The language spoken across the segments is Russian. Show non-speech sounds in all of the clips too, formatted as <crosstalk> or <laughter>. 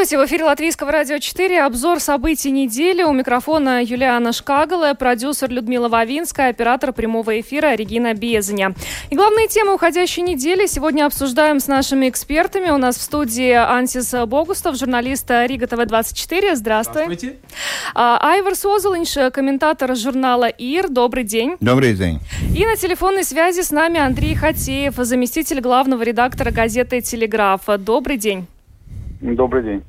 Здравствуйте, в эфире Латвийского радио 4. Обзор событий недели. У микрофона Юлиана Шкагала, продюсер Людмила Вавинская, оператор прямого эфира Регина Безня. И главные темы уходящей недели сегодня обсуждаем с нашими экспертами. У нас в студии Ансис Богустов, журналист Рига ТВ-24. Здравствуй. Здравствуйте. А, Айвар Созолинш, комментатор журнала ИР. Добрый день. Добрый день. И на телефонной связи с нами Андрей Хатеев, заместитель главного редактора газеты «Телеграф». Добрый день. Добрый день.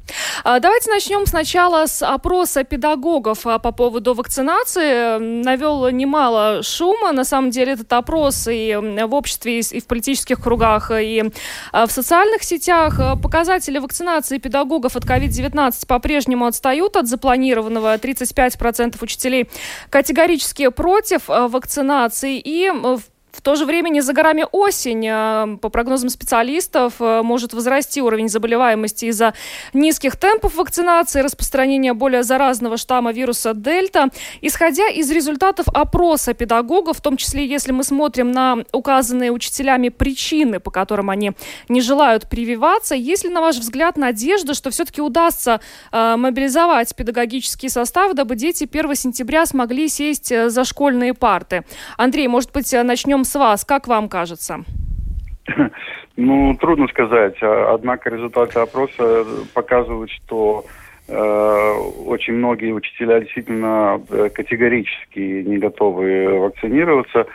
А, давайте начнем сначала с опроса педагогов а, по поводу вакцинации. Навел немало шума. На самом деле этот опрос и в обществе, и в политических кругах, и а, в социальных сетях. Показатели вакцинации педагогов от COVID-19 по-прежнему отстают от запланированного. 35% учителей категорически против вакцинации. И в в то же время не за горами осень. А, по прогнозам специалистов, э, может возрасти уровень заболеваемости из-за низких темпов вакцинации, распространения более заразного штамма вируса Дельта. Исходя из результатов опроса педагогов, в том числе если мы смотрим на указанные учителями причины, по которым они не желают прививаться, есть ли, на ваш взгляд, надежда, что все-таки удастся э, мобилизовать педагогический состав, дабы дети 1 сентября смогли сесть э, за школьные парты? Андрей, может быть, начнем начнем с вас. Как вам кажется? <laughs> Ну, трудно сказать. А, однако результаты опроса показывают, что э, очень многие учителя действительно э, категорически не готовы вакцинироваться.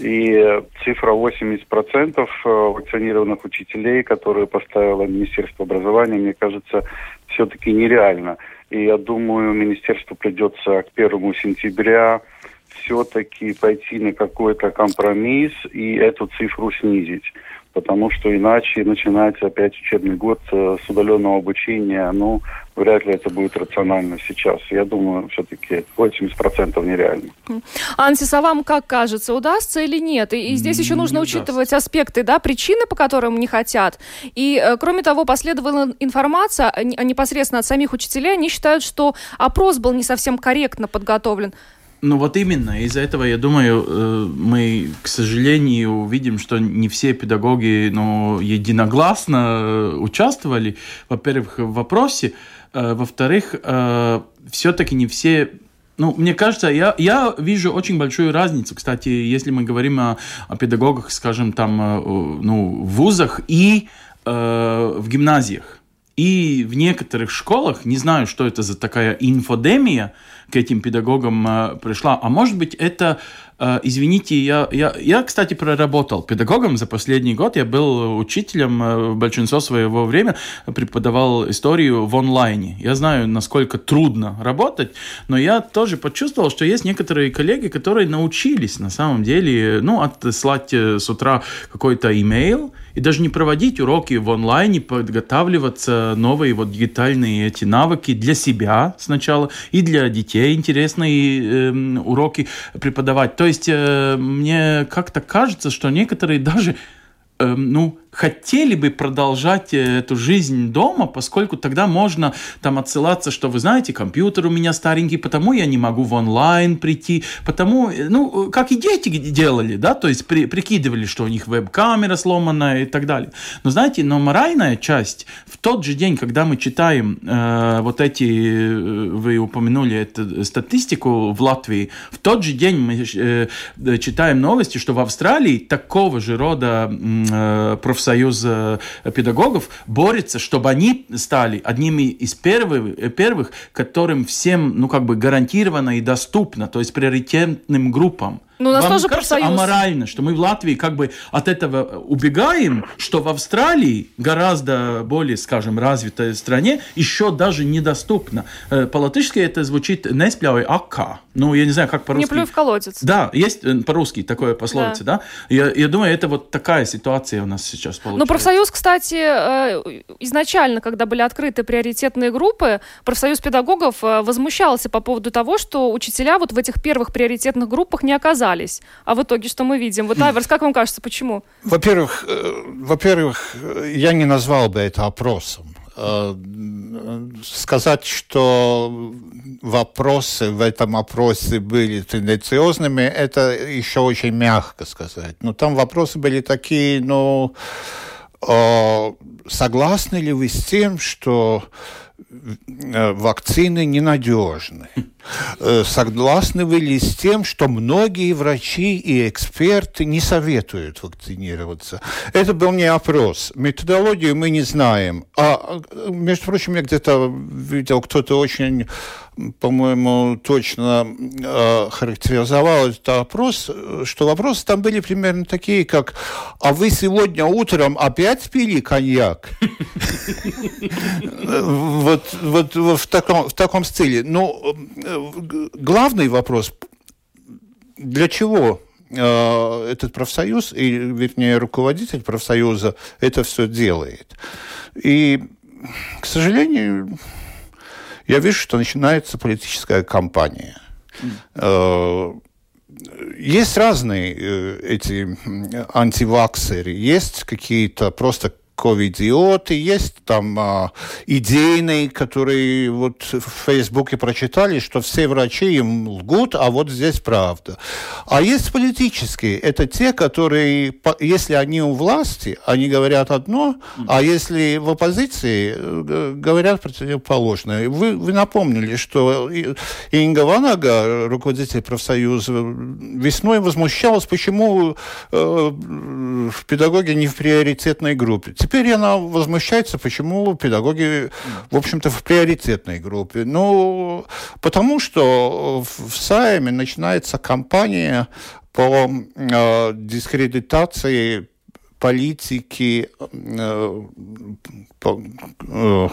И цифра 80% э, вакцинированных учителей, которые поставило Министерство образования, мне кажется, все-таки нереально. И я думаю, министерству придется к 1 сентября все-таки пойти на какой-то компромисс и эту цифру снизить. Потому что иначе начинается опять учебный год э, с удаленного обучения. Ну, вряд ли это будет рационально сейчас. Я думаю, все-таки 80% нереально. Ансис, а вам как кажется, удастся или нет? И, и здесь еще нужно не учитывать удастся. аспекты, да, причины, по которым не хотят. И, э, кроме того, последовала информация а, непосредственно от самих учителей. Они считают, что опрос был не совсем корректно подготовлен. Ну вот именно, из-за этого, я думаю, э, мы, к сожалению, увидим, что не все педагоги ну, единогласно э, участвовали, во-первых, в вопросе, э, во-вторых, все-таки не все ну, мне кажется, я, я вижу очень большую разницу, кстати, если мы говорим о, о педагогах, скажем, там, ну, в вузах и э, в гимназиях. И в некоторых школах, не знаю, что это за такая инфодемия к этим педагогам э, пришла, а может быть это а, извините, я, я, я, кстати, проработал педагогом за последний год. Я был учителем э, большинство своего времени, преподавал историю в онлайне. Я знаю, насколько трудно работать, но я тоже почувствовал, что есть некоторые коллеги, которые научились на самом деле, ну, отслать э, с утра какой-то имейл, и даже не проводить уроки в онлайне, подготавливаться новые вот дигитальные эти навыки для себя сначала и для детей интересные э, уроки преподавать. То есть э, мне как-то кажется, что некоторые даже, э, ну, хотели бы продолжать э, эту жизнь дома, поскольку тогда можно там отсылаться, что вы знаете, компьютер у меня старенький, потому я не могу в онлайн прийти, потому, э, ну, как и дети делали, да, то есть при, прикидывали, что у них веб-камера сломанная и так далее. Но знаете, но моральная часть в тот же день, когда мы читаем э, вот эти, э, вы упомянули эту статистику в Латвии, в тот же день мы э, читаем новости, что в Австралии такого же рода э, профессионалов профсоюз педагогов борется, чтобы они стали одними из первых, первых которым всем, ну, как бы гарантированно и доступно, то есть приоритетным группам. Ну, у нас Вам тоже кажется профсоюз. аморально, что мы в Латвии как бы от этого убегаем, что в Австралии, гораздо более, скажем, развитой стране, еще даже недоступно. Э, по-латышски это звучит «неспляуй ака». Ну, я не знаю, как по-русски. Не плюй в колодец. Да, есть э, по-русски такое пословица, да? да? Я, я думаю, это вот такая ситуация у нас сейчас получается. Но профсоюз, кстати, э, изначально, когда были открыты приоритетные группы, профсоюз педагогов возмущался по поводу того, что учителя вот в этих первых приоритетных группах не оказались отказались. А в итоге что мы видим? Вот, Айверс, как вам кажется, почему? Во-первых, э, во-первых, я не назвал бы это опросом. Э, сказать, что вопросы в этом опросе были тенденциозными, это еще очень мягко сказать. Но там вопросы были такие, ну, э, согласны ли вы с тем, что вакцины ненадежны. Э, согласны вы с тем, что многие врачи и эксперты не советуют вакцинироваться? Это был не опрос. Методологию мы не знаем. А, между прочим, я где-то видел, кто-то очень по-моему, точно э, характеризовал этот опрос, что вопросы там были примерно такие, как «А вы сегодня утром опять пили коньяк?» <laughs> Вот в таком стиле. Но э, главный вопрос для чего э, этот профсоюз, и, вернее, руководитель профсоюза это все делает. И, к сожалению, я вижу, что начинается политическая кампания. Mm. Есть разные эти антиваксеры, есть какие-то просто ковидиоты, есть там а, идейные, которые вот в Фейсбуке прочитали, что все врачи им лгут, а вот здесь правда. А есть политические, это те, которые, если они у власти, они говорят одно, а если в оппозиции, э, говорят противоположное. Вы, вы напомнили, что Инга Ванага, руководитель профсоюза, весной возмущалась, почему э, педагоги не в приоритетной группе теперь она возмущается, почему педагоги, в общем-то, в приоритетной группе. Ну, потому что в Сайме начинается кампания по э, дискредитации политики э, по, э,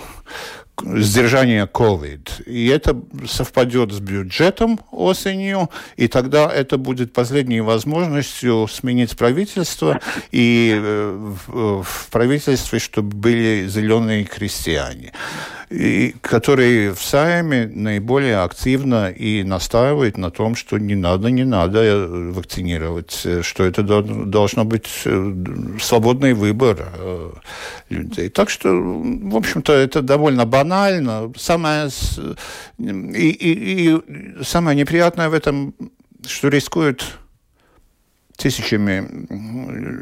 сдержания COVID. И это совпадет с бюджетом осенью, и тогда это будет последней возможностью сменить правительство, и э, в правительстве, чтобы были зеленые крестьяне и, которые в Сайме наиболее активно и настаивают на том, что не надо, не надо э, вакцинировать, э, что это должно быть э, свободный выбор людей. Так что, в общем-то, это довольно банально. Самое, и, и, и самое неприятное в этом, что рискуют тысячами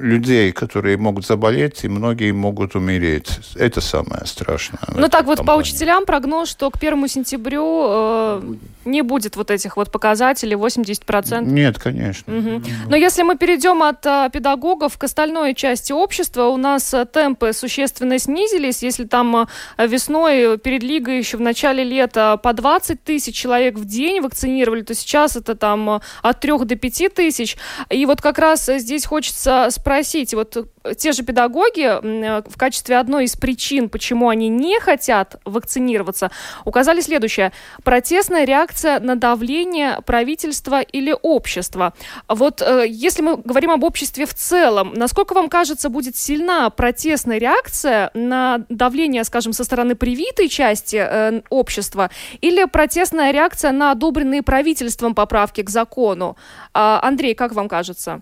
людей, которые могут заболеть, и многие могут умереть. Это самое страшное. Ну так вот компании. по учителям прогноз, что к первому сентябрю э, не будет вот этих вот показателей 80%. Нет, конечно. Угу. Но если мы перейдем от э, педагогов к остальной части общества, у нас э, темпы существенно снизились. Если там э, весной перед лигой еще в начале лета по 20 тысяч человек в день вакцинировали, то сейчас это там э, от 3 до 5 тысяч. И вот как раз здесь хочется спросить, вот э, те же педагоги э, в качестве одной из причин, почему они не хотят вакцинироваться, указали следующее. Протестная реакция на давление правительства или общества. Вот э, если мы говорим об обществе в целом, насколько вам кажется, будет сильна протестная реакция на давление, скажем, со стороны привитой части э, общества или протестная реакция на одобренные правительством поправки к закону? А, Андрей, как вам кажется?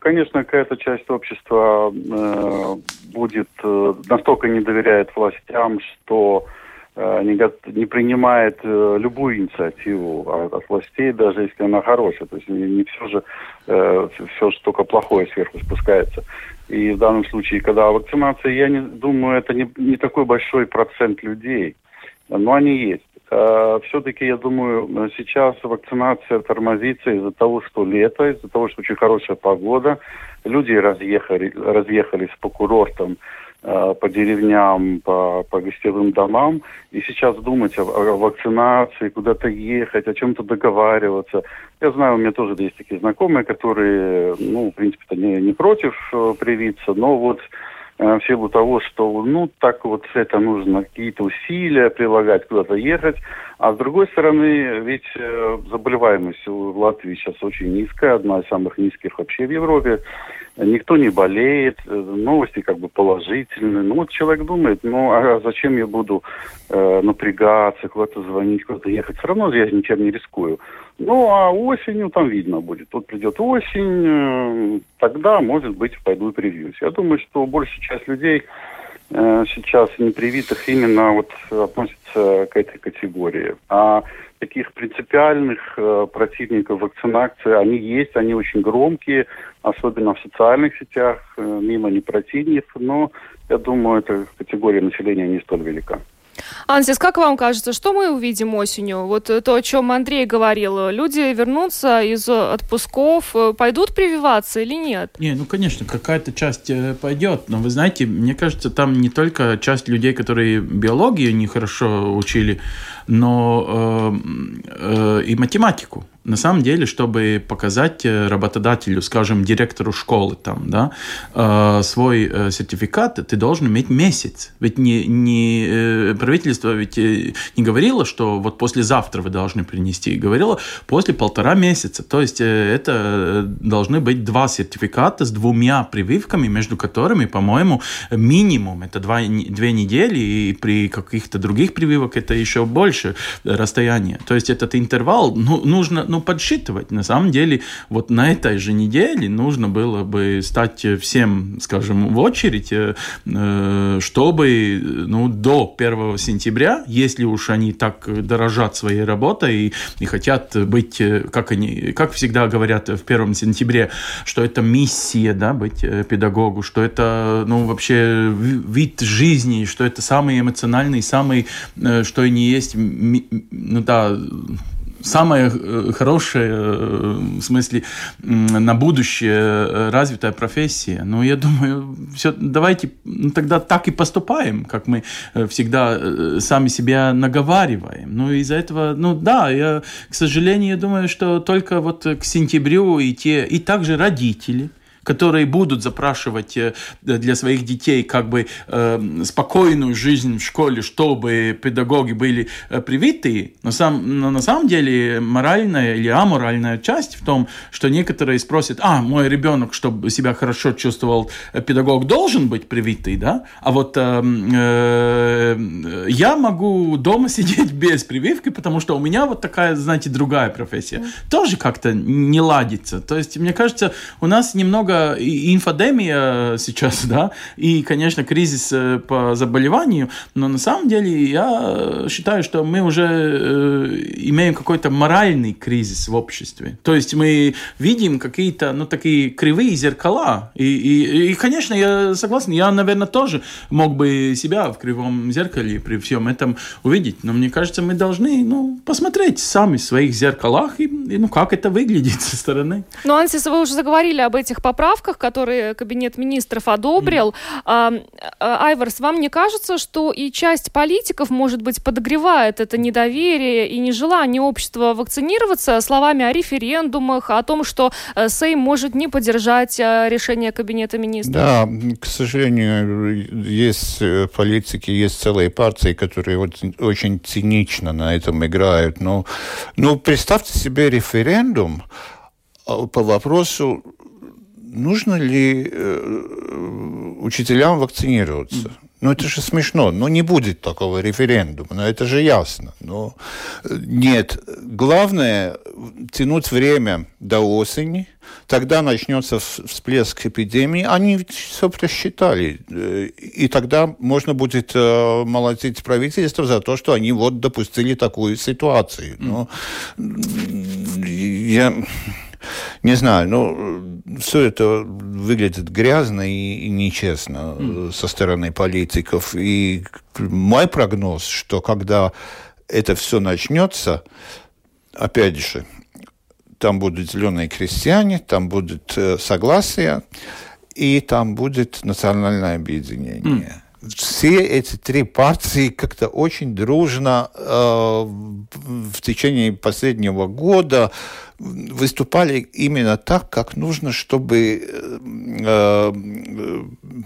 Конечно, какая-то часть общества э, будет э, настолько не доверяет властям, что э, не, не принимает э, любую инициативу от, от властей, даже если она хорошая. То есть не, не все же э, все же только плохое сверху спускается. И в данном случае, когда вакцинация, я не думаю, это не, не такой большой процент людей, но они есть. Э, все-таки, я думаю, сейчас вакцинация тормозится из-за того, что лето, из-за того, что очень хорошая погода. Люди разъехали, разъехались по курортам, э, по деревням, по, по гостевым домам. И сейчас думать о, о вакцинации, куда-то ехать, о чем-то договариваться. Я знаю, у меня тоже есть такие знакомые, которые, ну, в принципе-то не, не против э, привиться, но вот в силу того, что, ну, так вот это нужно какие-то усилия прилагать, куда-то ехать. А с другой стороны, ведь э, заболеваемость в Латвии сейчас очень низкая, одна из самых низких вообще в Европе. Никто не болеет, э, новости как бы положительные. Ну вот человек думает, ну а зачем я буду э, напрягаться, куда-то звонить, куда-то ехать? Все равно я ничем не рискую. Ну а осенью там видно будет. Вот придет осень, э, тогда, может быть, пойду и привьюсь. Я думаю, что большая часть людей сейчас непривитых именно вот относится к этой категории. А таких принципиальных э, противников вакцинации, они есть, они очень громкие, особенно в социальных сетях, э, мимо не противников, но я думаю, эта категория населения не столь велика. Ансис, как вам кажется, что мы увидим осенью? Вот то, о чем Андрей говорил. Люди вернутся из отпусков, э, пойдут прививаться или нет? Не, ну, конечно, какая-то часть э, пойдет. Но вы знаете, мне кажется, там не только часть людей, которые биологию нехорошо учили, но э, э, и математику на самом деле, чтобы показать э, работодателю, скажем, директору школы, там, да, э, свой э, сертификат, ты должен иметь месяц. Ведь не, не, правительство ведь не говорило, что вот послезавтра вы должны принести, говорило после полтора месяца. То есть это должны быть два сертификата с двумя прививками, между которыми, по-моему, минимум это два, две недели, и при каких-то других прививок это еще больше расстояние. То есть этот интервал ну, нужно ну, подсчитывать. На самом деле, вот на этой же неделе нужно было бы стать всем, скажем, в очередь, э, э, чтобы ну, до 1 сентября, если уж они так дорожат своей работой и, и хотят быть, э, как они, как всегда говорят в 1 сентябре, что это миссия, да, быть педагогу, что это, ну, вообще вид жизни, что это самый эмоциональный, самый, что и не есть, ну да, самое э, хорошее, э, в смысле, на будущее э, развитая профессия. Но я думаю, все, давайте ну, тогда так и поступаем, как мы всегда сами себя наговариваем. Ну, из-за этого, ну да, я, к сожалению, я думаю, что только вот к сентябрю и те, и также родители – которые будут запрашивать э, для своих детей как бы э, спокойную жизнь в школе, чтобы педагоги были э, привитые, но, сам, но на самом деле моральная или аморальная часть в том, что некоторые спросят, а, мой ребенок, чтобы себя хорошо чувствовал, педагог должен быть привитый, да, а вот э, э, я могу дома <laughs> сидеть без прививки, потому что у меня вот такая, знаете, другая профессия. Mm. Тоже как-то не ладится. То есть, мне кажется, у нас немного много инфодемия сейчас, <laughs> да, и, конечно, кризис э, по заболеванию, но на самом деле я считаю, что мы уже э, имеем какой-то моральный кризис в обществе. То есть мы видим какие-то, ну, такие кривые зеркала. И, и, и, конечно, я согласен, я, наверное, тоже мог бы себя в кривом зеркале при всем этом увидеть, но мне кажется, мы должны, ну, посмотреть сами в своих зеркалах и, и ну, как это выглядит <laughs> со стороны. Ну, Ансис, вы уже заговорили об этих поправках, поправках, которые Кабинет министров одобрил. Mm. Айварс, вам не кажется, что и часть политиков, может быть, подогревает это недоверие и нежелание общества вакцинироваться словами о референдумах, о том, что э, Сейм может не поддержать э, решение Кабинета министров? Да, к сожалению, есть э, политики, есть целые партии, которые вот очень цинично на этом играют. Но, ну, представьте себе референдум по вопросу нужно ли э, учителям вакцинироваться? Ну, это же смешно. Ну, не будет такого референдума, но это же ясно. Но э, нет. Главное тянуть время до осени, тогда начнется всплеск эпидемии. Они все просчитали. Э, и тогда можно будет молотить правительство за то, что они вот допустили такую ситуацию. Но я не знаю, ну, все это выглядит грязно и, и нечестно mm. со стороны политиков. И мой прогноз, что когда это все начнется, опять же, там будут зеленые крестьяне, там будет э, согласие, и там будет национальное объединение. Mm. Все эти три партии как-то очень дружно э, в течение последнего года выступали именно так, как нужно, чтобы э, э,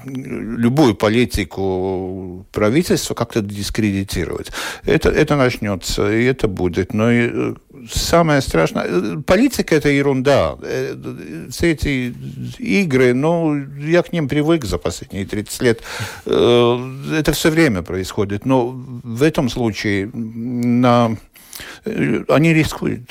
любую политику правительства как-то дискредитировать. Это, это начнется, и это будет. Но и, э, самое страшное... Политика – это ерунда. Все эти игры, ну, я к ним привык за последние 30 лет. Это все время происходит. Но в этом случае на они рискуют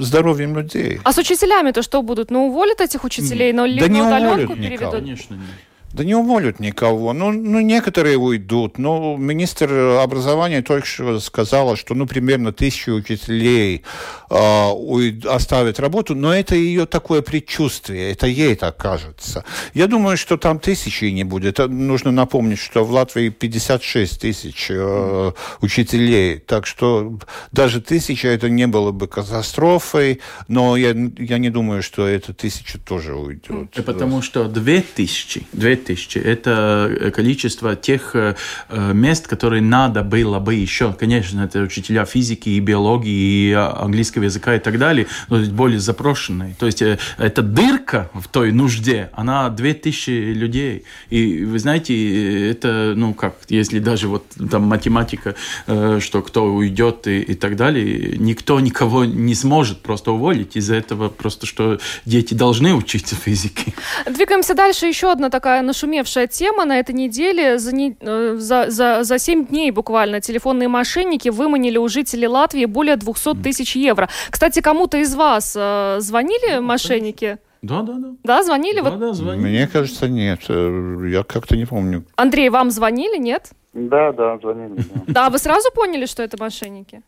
здоровьем людей. А с учителями-то что будут? Ну, уволят этих учителей, но да на удаленку переведут? Конечно, нет. Да не уволят никого. Ну, ну, некоторые уйдут. Ну, министр образования только что сказала, что, ну, примерно тысячу учителей э, уйд, оставят работу, но это ее такое предчувствие, это ей так кажется. Я думаю, что там тысячи не будет. Нужно напомнить, что в Латвии 56 тысяч э, учителей, так что даже тысяча это не было бы катастрофой, но я, я не думаю, что эта тысяча тоже уйдет. Потому что две тысячи, две тысячи. Это э, количество тех э, э, мест, которые надо было бы еще. Конечно, это учителя физики и биологии, и английского языка и так далее, но более запрошенные. То есть эта дырка в той нужде, она 2000 людей. И вы знаете, это, ну как, если даже вот там математика, что кто уйдет и, и так далее, никто никого не сможет просто уволить из-за этого просто, что дети должны учиться физике. Двигаемся дальше. Еще одна такая нашумевшая тема на этой неделе. За, не, э, за, за, за 7 дней буквально телефонные мошенники выманили у жителей Латвии более 200 тысяч евро. Кстати, кому-то из вас э, звонили мошенники? Да, да, да. Да, звонили? Да, да, звонили. Мне кажется, нет. Э, я как-то не помню. Андрей, вам звонили, нет? Да, да, звонили. Да, да вы сразу поняли, что это мошенники?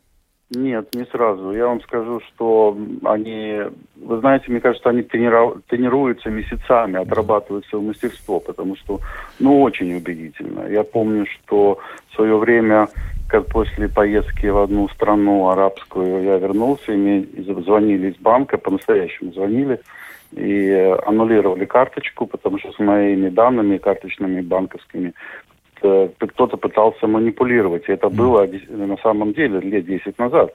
Нет, не сразу. Я вам скажу, что они, вы знаете, мне кажется, они трениру, тренируются месяцами, отрабатывают свое мастерство, потому что, ну, очень убедительно. Я помню, что в свое время, как после поездки в одну страну арабскую, я вернулся, и мне звонили из банка, по-настоящему звонили, и аннулировали карточку, потому что с моими данными карточными банковскими Э, кто-то пытался манипулировать. И это было на самом деле лет 10 назад.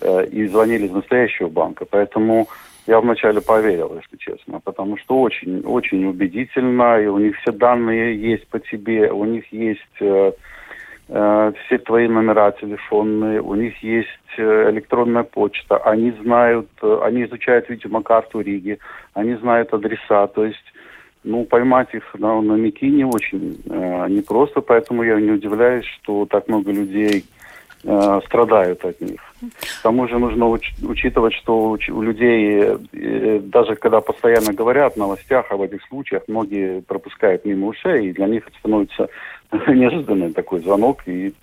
Э, и звонили из настоящего банка. Поэтому я вначале поверил, если честно, потому что очень, очень убедительно, и у них все данные есть по тебе, у них есть э, э, все твои номера телефонные, у них есть электронная почта, они знают, они изучают, видимо, карту Риги, они знают адреса, то есть ну, поймать их на, на мяки не очень э, непросто, поэтому я не удивляюсь, что так много людей э, страдают от них. К тому же нужно уч- учитывать, что у, у людей, э, даже когда постоянно говорят в новостях об этих случаях, многие пропускают мимо ушей, и для них это становится <laughs> неожиданный такой звонок. И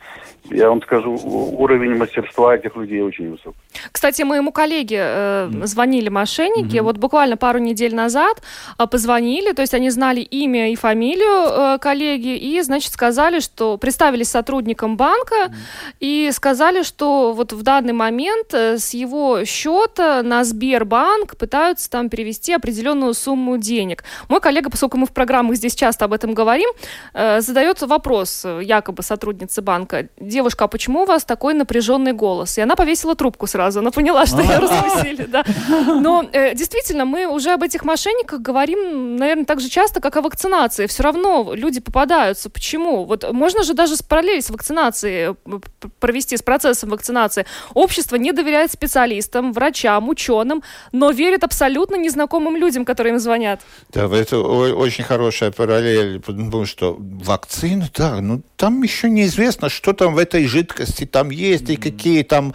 я вам скажу, уровень мастерства этих людей очень высок. Кстати, моему коллеге э, звонили мошенники. Mm-hmm. Вот буквально пару недель назад э, позвонили, то есть они знали имя и фамилию э, коллеги, и, значит, сказали, что представились сотрудником банка mm-hmm. и сказали, что вот в данный момент э, с его счета на Сбербанк пытаются там перевести определенную сумму денег. Мой коллега, поскольку мы в программах здесь часто об этом говорим, э, задает вопрос э, якобы сотруднице банка. Девушка, а почему у вас такой напряженный голос? И она повесила трубку сразу. Она поняла, что ее раскусили. Да. Но э, действительно, мы уже об этих мошенниках говорим, наверное, так же часто, как о вакцинации. Все равно люди попадаются. Почему? Вот можно же даже параллель с вакцинацией э, провести, с процессом вакцинации. Общество не доверяет специалистам, врачам, ученым, но верит абсолютно незнакомым людям, которые им звонят. Да, это очень хорошая параллель, потому что вакцина ну да, ну там еще неизвестно, что там в этой жидкости там есть и какие там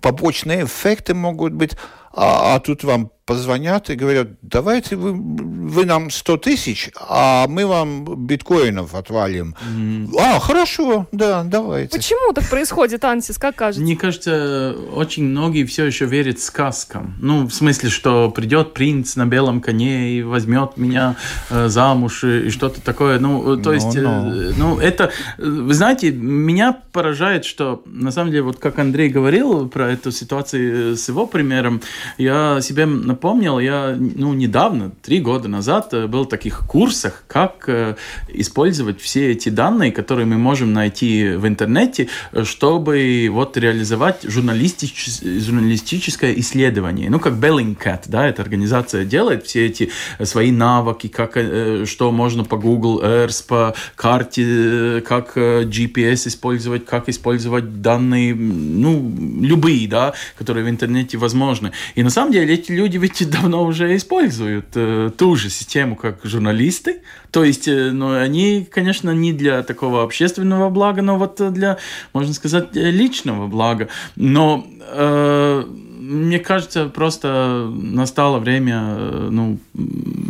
побочные эффекты могут быть. А, а тут вам позвонят и говорят, давайте вы, вы нам 100 тысяч, а мы вам биткоинов отвалим. Mm. А, хорошо, да, давайте. Почему так происходит, Ансис, как кажется? Мне кажется, очень многие все еще верят сказкам. Ну, в смысле, что придет принц на белом коне и возьмет меня э, замуж и, и что-то такое. Ну, то no, есть, no. Э, ну, это, вы знаете, меня поражает, что, на самом деле, вот как Андрей говорил про эту ситуацию с его примером, Я себе напомнил, я ну, недавно, три года назад, э, был в таких курсах, как э, использовать все эти данные, которые мы можем найти в интернете, чтобы вот реализовать журналистич... журналистическое исследование. Ну, как Bellingcat, да, эта организация делает все эти свои навыки, как, что можно по Google Earth, по карте, как GPS использовать, как использовать данные, ну, любые, да, которые в интернете возможны. И на самом деле эти люди ведь <laughs> давно уже используют э, ту же систему, как журналисты. То есть, э, ну, они, конечно, не для такого общественного блага, но вот для, можно сказать, личного блага. Но э, мне кажется, просто настало время э, ну,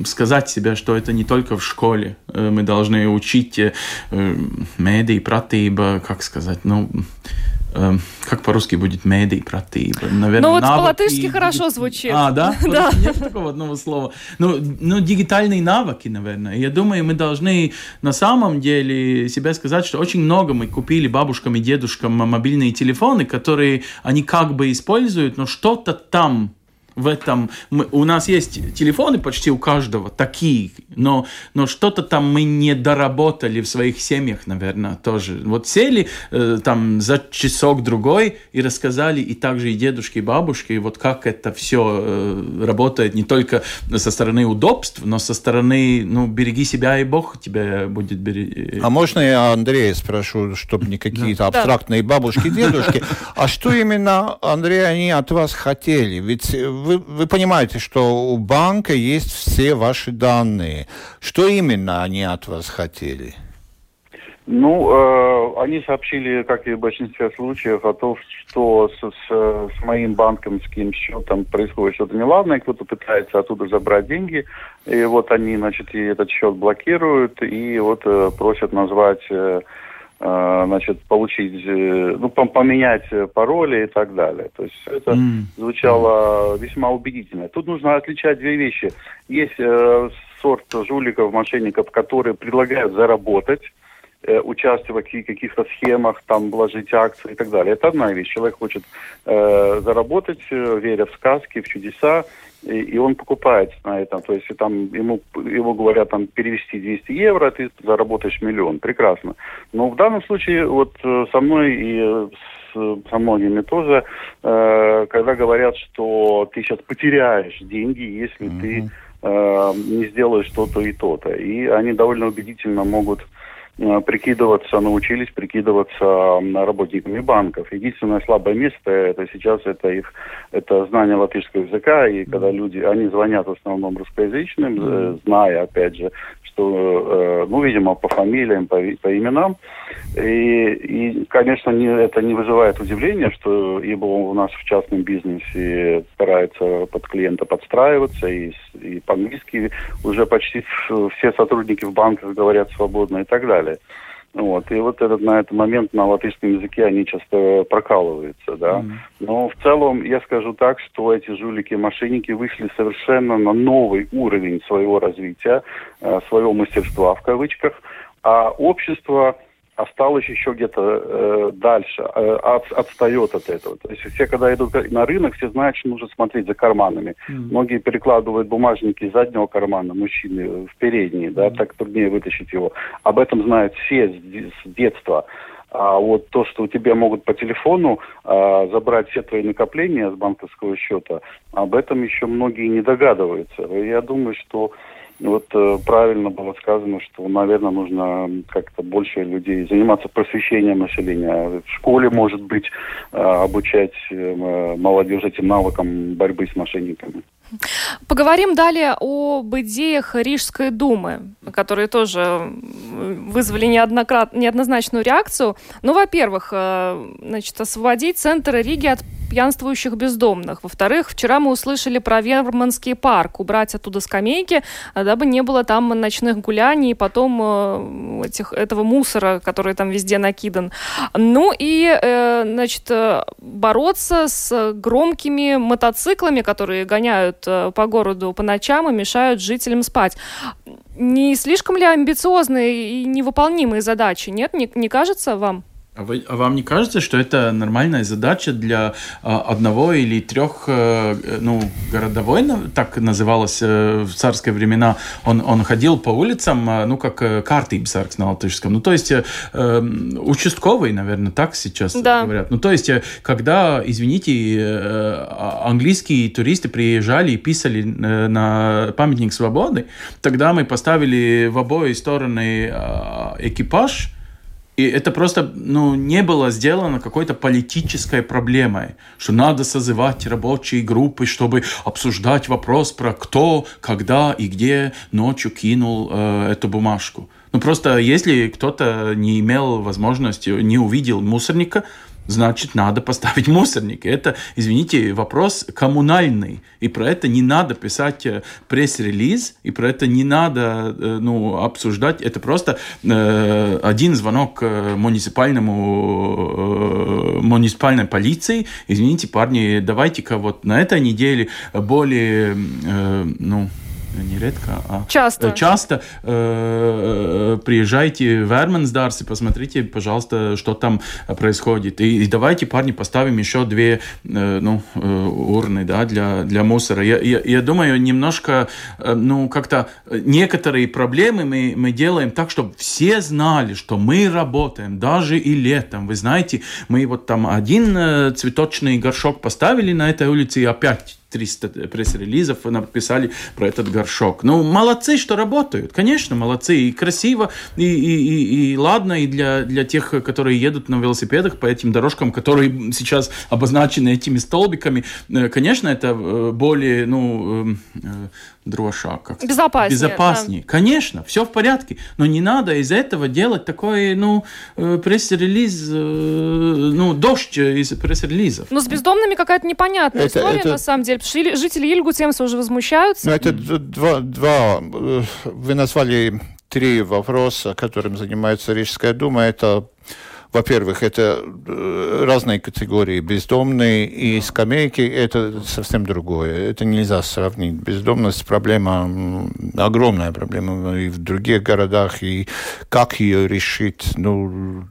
сказать себе, что это не только в школе. Э, мы должны учить э, медии, пратиба, как сказать, ну, как по-русски будет медий против? Наверное, ну вот по-латышски хорошо звучит. А, да? <laughs> да. Нет такого одного слова. Ну, ну, дигитальные навыки, наверное. Я думаю, мы должны на самом деле себе сказать, что очень много мы купили бабушкам и дедушкам мобильные телефоны, которые они как бы используют, но что-то там в этом... Мы, у нас есть телефоны почти у каждого такие, но, но что-то там мы не доработали в своих семьях, наверное, тоже. Вот сели э, там за часок-другой и рассказали и также и дедушке, и бабушке, вот как это все э, работает не только со стороны удобств, но со стороны, ну, береги себя, и Бог тебя будет беречь. А можно я Андрея спрошу, чтобы не какие-то абстрактные бабушки, дедушки, <laughs> а что именно, Андрей, они от вас хотели? Ведь вы, вы понимаете, что у банка есть все ваши данные. Что именно они от вас хотели? Ну, э, они сообщили, как и в большинстве случаев, о том, что с, с, с моим банковским счетом происходит что-то неладное, кто-то пытается оттуда забрать деньги, и вот они, значит, и этот счет блокируют, и вот э, просят назвать Э, значит, получить, э, ну, поменять пароли и так далее. То есть это mm. звучало весьма убедительно. Тут нужно отличать две вещи. Есть э, сорт жуликов, мошенников, которые предлагают заработать, э, участвовать в каких-то схемах, там, вложить акции и так далее. Это одна вещь. Человек хочет э, заработать, э, веря в сказки, в чудеса, и, и он покупает на этом. То есть там ему, ему говорят там перевести 200 евро, ты заработаешь миллион. Прекрасно. Но в данном случае вот э, со мной и с, со многими тоже, э, когда говорят, что ты сейчас потеряешь деньги, если mm-hmm. ты э, не сделаешь то-то и то-то. И они довольно убедительно могут Э, прикидываться, научились прикидываться работниками банков. Единственное слабое место это сейчас это их это знание латышского языка, и когда люди, они звонят в основном русскоязычным, э, зная, опять же, что, э, ну, видимо, по фамилиям, по, по именам. И, и конечно, не, это не вызывает удивления, что ибо у нас в частном бизнесе старается под клиента подстраиваться, и, и по-английски уже почти все сотрудники в банках говорят свободно и так далее. Вот. И вот этот, на этот момент на латышском языке они часто прокалываются, да. Mm-hmm. Но в целом я скажу так, что эти жулики-мошенники вышли совершенно на новый уровень своего развития, э, своего мастерства в кавычках, а общество осталось еще где-то э, дальше, э, от, отстает от этого. То есть все, когда идут на рынок, все знают, что нужно смотреть за карманами. Mm. Многие перекладывают бумажники из заднего кармана мужчины в передний, да, mm. так труднее вытащить его. Об этом знают все с, с детства. А вот то, что у тебя могут по телефону а, забрать все твои накопления с банковского счета, об этом еще многие не догадываются. Я думаю, что вот э, правильно было сказано, что, наверное, нужно как-то больше людей заниматься просвещением населения. В школе, может быть, э, обучать э, молодежь этим навыкам борьбы с мошенниками. Поговорим далее об идеях Рижской думы, которые тоже вызвали неоднократ... неоднозначную реакцию. Ну, во-первых, э, значит, освободить центр Риги от пьянствующих бездомных. Во-вторых, вчера мы услышали про Верманский парк, убрать оттуда скамейки, а дабы не было там ночных гуляний и потом э, этих, этого мусора, который там везде накидан. Ну и, э, значит, бороться с громкими мотоциклами, которые гоняют по городу по ночам и мешают жителям спать. Не слишком ли амбициозные и невыполнимые задачи, нет? Не, не кажется вам? А, вы, а вам не кажется, что это нормальная задача для а, одного или трех, а, ну, городовой, так называлось а, в царские времена, он, он ходил по улицам, а, ну, как а, картибсаркс на латышском, ну, то есть а, участковый, наверное, так сейчас да. говорят. Ну, то есть, когда, извините, английские туристы приезжали и писали на памятник свободы, тогда мы поставили в обои стороны экипаж, и это просто ну, не было сделано какой-то политической проблемой, что надо созывать рабочие группы, чтобы обсуждать вопрос про кто, когда и где ночью кинул э, эту бумажку. Ну просто если кто-то не имел возможности, не увидел мусорника, значит, надо поставить мусорник. Это, извините, вопрос коммунальный. И про это не надо писать э, пресс-релиз, и про это не надо э, ну, обсуждать. Это просто э, один звонок муниципальному, э, муниципальной полиции. Извините, парни, давайте-ка вот на этой неделе более, э, ну, нередко, а часто, часто э, э, приезжайте в Эрмансдарс и посмотрите, пожалуйста, что там происходит. И, и давайте, парни, поставим еще две э, ну, э, урны да, для, для мусора. Я, я, я думаю, немножко, э, ну, как-то некоторые проблемы мы, мы делаем так, чтобы все знали, что мы работаем даже и летом. Вы знаете, мы вот там один э, цветочный горшок поставили на этой улице и опять 300 пресс-релизов написали про этот горшок. Ну, молодцы, что работают. Конечно, молодцы. И красиво, и, и, и, и ладно, и для, для тех, которые едут на велосипедах по этим дорожкам, которые сейчас обозначены этими столбиками. Э, конечно, это э, более, ну, э, дроша. Как безопаснее. Безопаснее. Да. Конечно, все в порядке. Но не надо из этого делать такой, ну, пресс-релиз, ну, дождь из пресс-релизов. Ну, с бездомными какая-то непонятная это, история, это... на самом деле потому что жители Ильгутемса уже возмущаются. Ну, это два, два, э, вы назвали три вопроса, которым занимается Рижская дума. Это во-первых, это э, разные категории. Бездомные и скамейки – это совсем другое. Это нельзя сравнить. Бездомность – проблема, огромная проблема и в других городах. И как ее решить? Ну,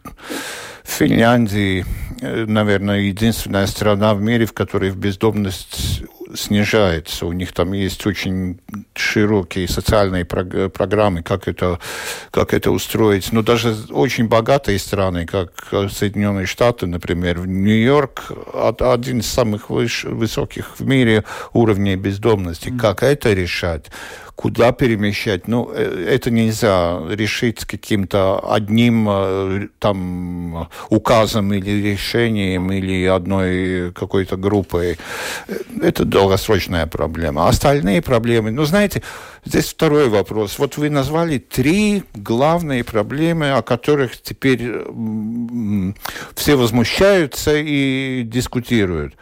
в Финляндии, э, наверное, единственная страна в мире, в которой бездомность снижается. У них там есть очень широкие социальные программы, как это, как это устроить. Но даже очень богатые страны, как Соединенные Штаты, например, Нью-Йорк один из самых выш, высоких в мире уровней бездомности. Как это решать? Куда перемещать. Ну, э, это нельзя решить каким-то одним э, там указом или решением или одной какой-то группой. Это долгосрочная проблема. Остальные проблемы, ну, знаете, здесь второй вопрос. Вот вы назвали три главные проблемы, о которых теперь все возмущаются и дискутируют.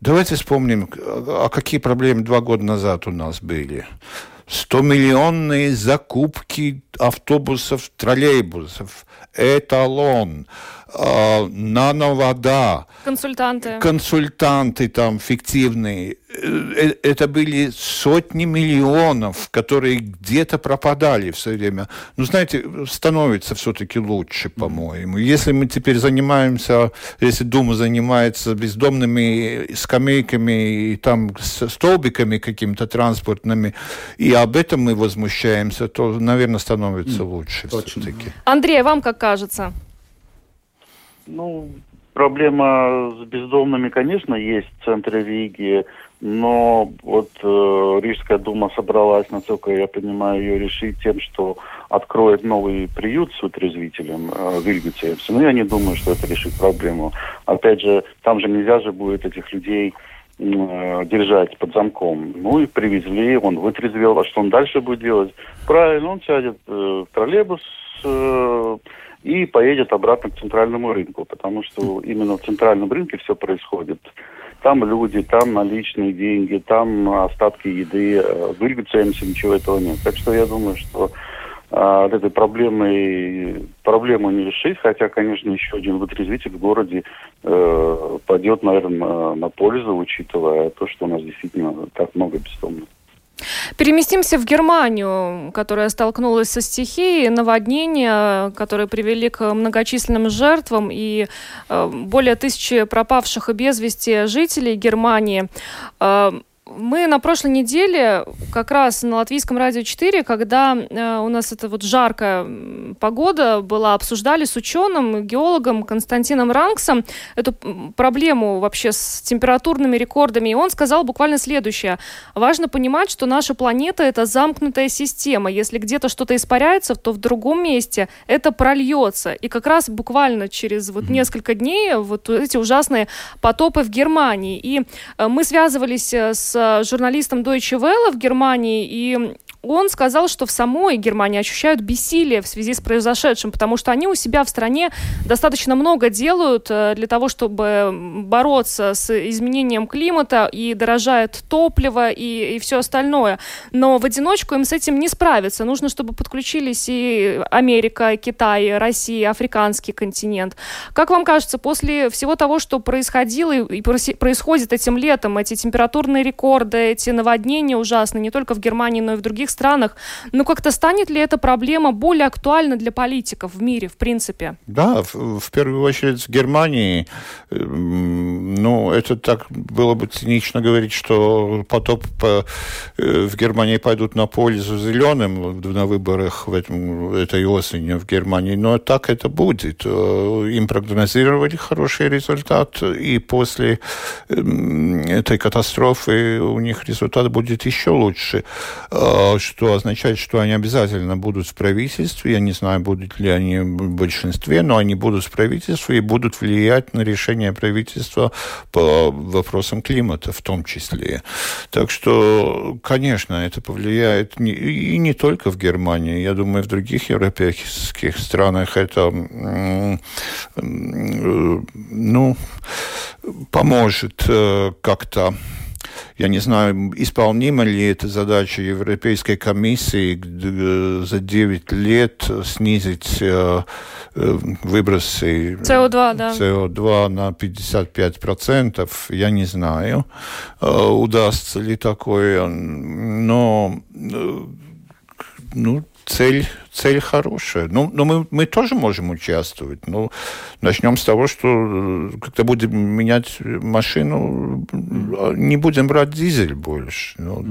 Давайте вспомним, а какие проблемы два года назад у нас были. 100-миллионные закупки автобусов, троллейбусов, эталон, э, нановода. Консультанты. Консультанты там фиктивные. Э, э, это были сотни миллионов, которые где-то пропадали все время. Ну, знаете, становится все-таки лучше, по-моему. Если мы теперь занимаемся, если Дума занимается бездомными скамейками и там столбиками какими-то транспортными, и об этом мы возмущаемся, то, наверное, становится лучше все-таки. Андрей, вам как кажется? Ну, проблема с бездомными, конечно, есть в центре Риги, но вот э, Рижская дума собралась, насколько я понимаю, ее решить тем, что откроет новый приют с вытрезвителем э, в Ильгутевце. Но я не думаю, что это решит проблему. Опять же, там же нельзя же будет этих людей э, держать под замком. Ну и привезли, он вытрезвел. А что он дальше будет делать? Правильно, он сядет э, в троллейбус э, и поедет обратно к центральному рынку, потому что именно в центральном рынке все происходит. Там люди, там наличные деньги, там остатки еды. В Ильгуцемсе ничего этого нет. Так что я думаю, что а, от этой проблемы проблему не решить, хотя, конечно, еще один вытрезвитель в городе э, пойдет, наверное, на, на пользу, учитывая то, что у нас действительно так много бездомных. Переместимся в Германию, которая столкнулась со стихией, наводнения, которые привели к многочисленным жертвам и э, более тысячи пропавших и без вести жителей Германии. Мы на прошлой неделе как раз на Латвийском радио 4, когда э, у нас эта вот жаркая погода была, обсуждали с ученым, геологом Константином Ранксом эту проблему вообще с температурными рекордами. И он сказал буквально следующее. Важно понимать, что наша планета — это замкнутая система. Если где-то что-то испаряется, то в другом месте это прольется. И как раз буквально через вот несколько дней вот эти ужасные потопы в Германии. И э, мы связывались э, с журналистом Deutsche Welle в Германии, и он сказал, что в самой Германии ощущают бессилие в связи с произошедшим, потому что они у себя в стране достаточно много делают э, для того, чтобы бороться с изменением климата, и дорожает топливо и, и все остальное. Но в одиночку им с этим не справиться. Нужно, чтобы подключились и Америка, Китай, Россия, африканский континент. Как вам кажется, после всего того, что происходило и происходит этим летом, эти температурные рекорды, эти наводнения ужасные, не только в Германии, но и в других других странах. Но как-то станет ли эта проблема более актуальна для политиков в мире, в принципе? Да, в, в первую очередь в Германии. Эм, ну, это так было бы цинично говорить, что потоп по, э, в Германии пойдут на пользу зеленым на выборах в этом, этой осенью в Германии. Но так это будет. Э, им прогнозировали хороший результат, и после эм, этой катастрофы у них результат будет еще лучше. Э, что означает, что они обязательно будут в правительстве. Я не знаю, будут ли они в большинстве, но они будут в правительстве и будут влиять на решение правительства по вопросам климата в том числе. Так что, конечно, это повлияет и не только в Германии. Я думаю, в других европейских странах это ну, поможет э, как-то я не знаю, исполнима ли эта задача Европейской комиссии за 9 лет снизить э, э, выбросы СО2, да. СО2 на 55%. Я не знаю, э, удастся ли такое, но ну, цель, цель хорошая. Ну, но мы, мы тоже можем участвовать. Ну, начнем с того, что э, когда будем менять машину, не будем брать дизель больше. Ну,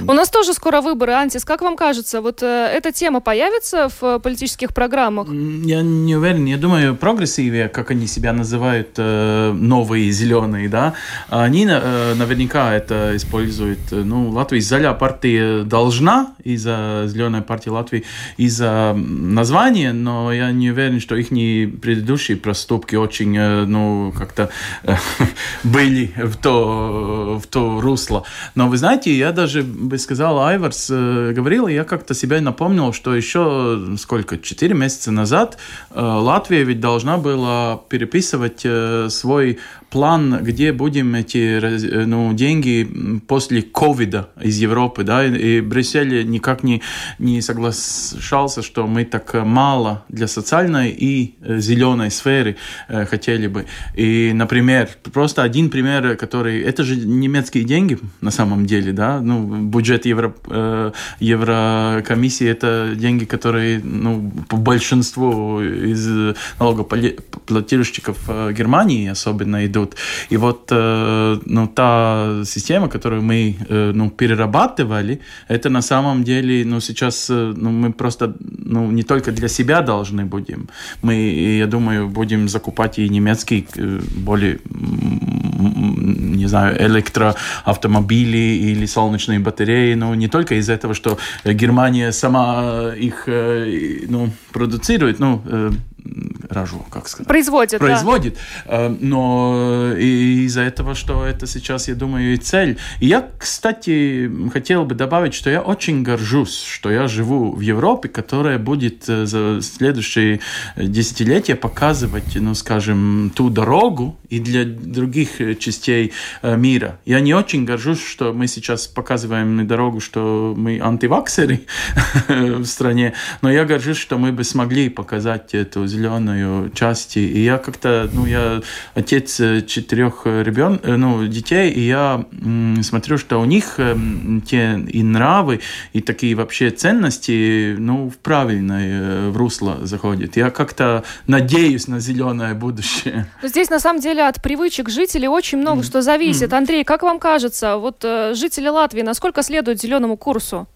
у нас тоже скоро выборы, Антис. Как вам кажется, вот э, эта тема появится в политических программах? Я не уверен. Я думаю, прогрессивные, как они себя называют, э, новые зеленые, да, они э, наверняка это используют. Ну, Латвия Заля партия должна из-за зеленой партии Латвии, из-за названия, но я не уверен, что их предыдущие проступки очень, э, ну, как-то э, <laughs> были в то, в то русло. Но вы знаете, я даже бы сказал, Айварс э, говорил, я как-то себя напомнил, что еще сколько, 4 месяца назад э, Латвия ведь должна была переписывать э, свой план, где будем эти э, ну, деньги после ковида из Европы, да, и Брюссель никак не, не соглашался, что мы так мало для социальной и э, зеленой сферы э, хотели бы. И, например, просто один пример, который, это же немецкие деньги на самом деле, да, ну, бюджет Евро, э, Еврокомиссии это деньги, которые, ну, по большинству из налогоплательщиков Германии особенно идут идут. И вот э, ну, та система, которую мы э, ну, перерабатывали, это на самом деле ну, сейчас э, ну, мы просто ну, не только для себя должны будем. Мы, я думаю, будем закупать и немецкие более не знаю, электроавтомобили или солнечные батареи, но не только из-за этого, что Германия сама их ну, продуцирует, ну, рожу, как сказать. Производит, Производит. Да. Э, но из-за этого, что это сейчас, я думаю, и цель. И я, кстати, хотел бы добавить, что я очень горжусь, что я живу в Европе, которая будет э, за следующие десятилетия показывать, ну, скажем, ту дорогу и для других частей э, мира. Я не очень горжусь, что мы сейчас показываем дорогу, что мы антиваксеры <laughs> в стране, но я горжусь, что мы бы смогли показать эту зеленую северную часть. И я как-то, ну, я отец четырех ребен, ну, детей, и я смотрю, что у них те и нравы, и такие вообще ценности, ну, в правильное в русло заходят. Я как-то надеюсь на зеленое будущее. Здесь, на самом деле, от привычек жителей очень много mm. что зависит. Mm. Андрей, как вам кажется, вот жители Латвии насколько следуют зеленому курсу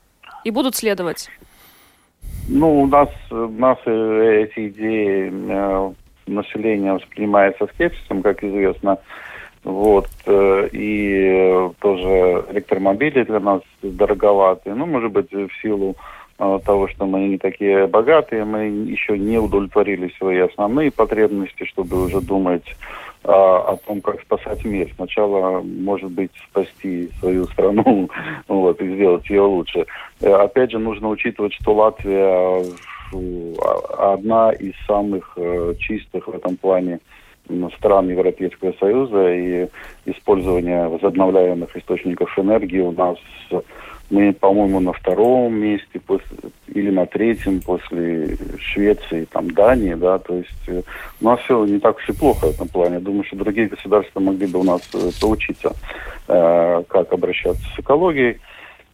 и будут следовать? Ну, у нас, у нас э, эти идеи э, населения воспринимается скепсисом, как известно. Вот. Э, и тоже электромобили для нас дороговаты. Ну, может быть, в силу того, что мы не такие богатые, мы еще не удовлетворили свои основные потребности, чтобы уже думать а, о том, как спасать мир. Сначала, может быть, спасти свою страну <laughs> вот, и сделать ее лучше. Э, опять же, нужно учитывать, что Латвия а, одна из самых э, чистых в этом плане стран Европейского Союза, и использование возобновляемых источников энергии у нас мы, по-моему, на втором месте после, или на третьем после Швеции, там, Дании, да, то есть э, у нас все не так уж плохо в этом плане. Думаю, что другие государства могли бы у нас э, поучиться, э, как обращаться с экологией.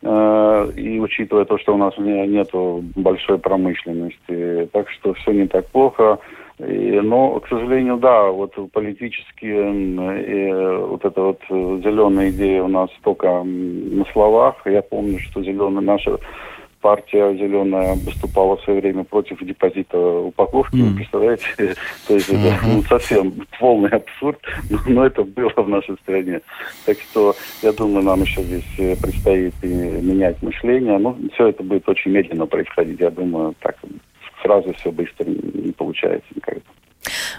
Э, и учитывая то, что у нас не, нет большой промышленности, так что все не так плохо. Но, к сожалению, да, вот политически э, вот эта вот зеленая идея у нас только на словах. Я помню, что зеленая наша партия зеленая выступала в свое время против депозита упаковки. Mm. Вы представляете? <laughs> То есть это ну, совсем полный абсурд, <laughs> но это было в нашей стране. Так что я думаю, нам еще здесь э, предстоит и менять мышление. Но ну, все это будет очень медленно происходить. Я думаю, так сразу все быстро не получается никогда.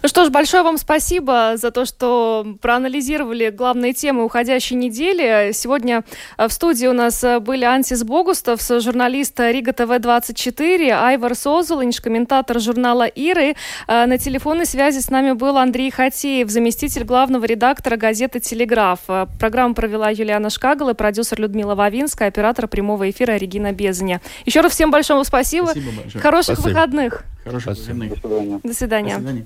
Ну что ж, большое вам спасибо за то, что проанализировали главные темы уходящей недели. Сегодня э, в студии у нас э, были Ансис Богустов, журналист Рига ТВ-24, Айвар Созулинч, комментатор журнала «Иры». Э, на телефонной связи с нами был Андрей Хатеев, заместитель главного редактора газеты «Телеграф». Программу провела Юлиана Шкагала, продюсер Людмила Вавинская, оператор прямого эфира Регина Безаня. Еще раз всем большое спасибо. спасибо большое. Хороших спасибо. выходных. Хороших выходных. До свидания. До свидания. До свидания.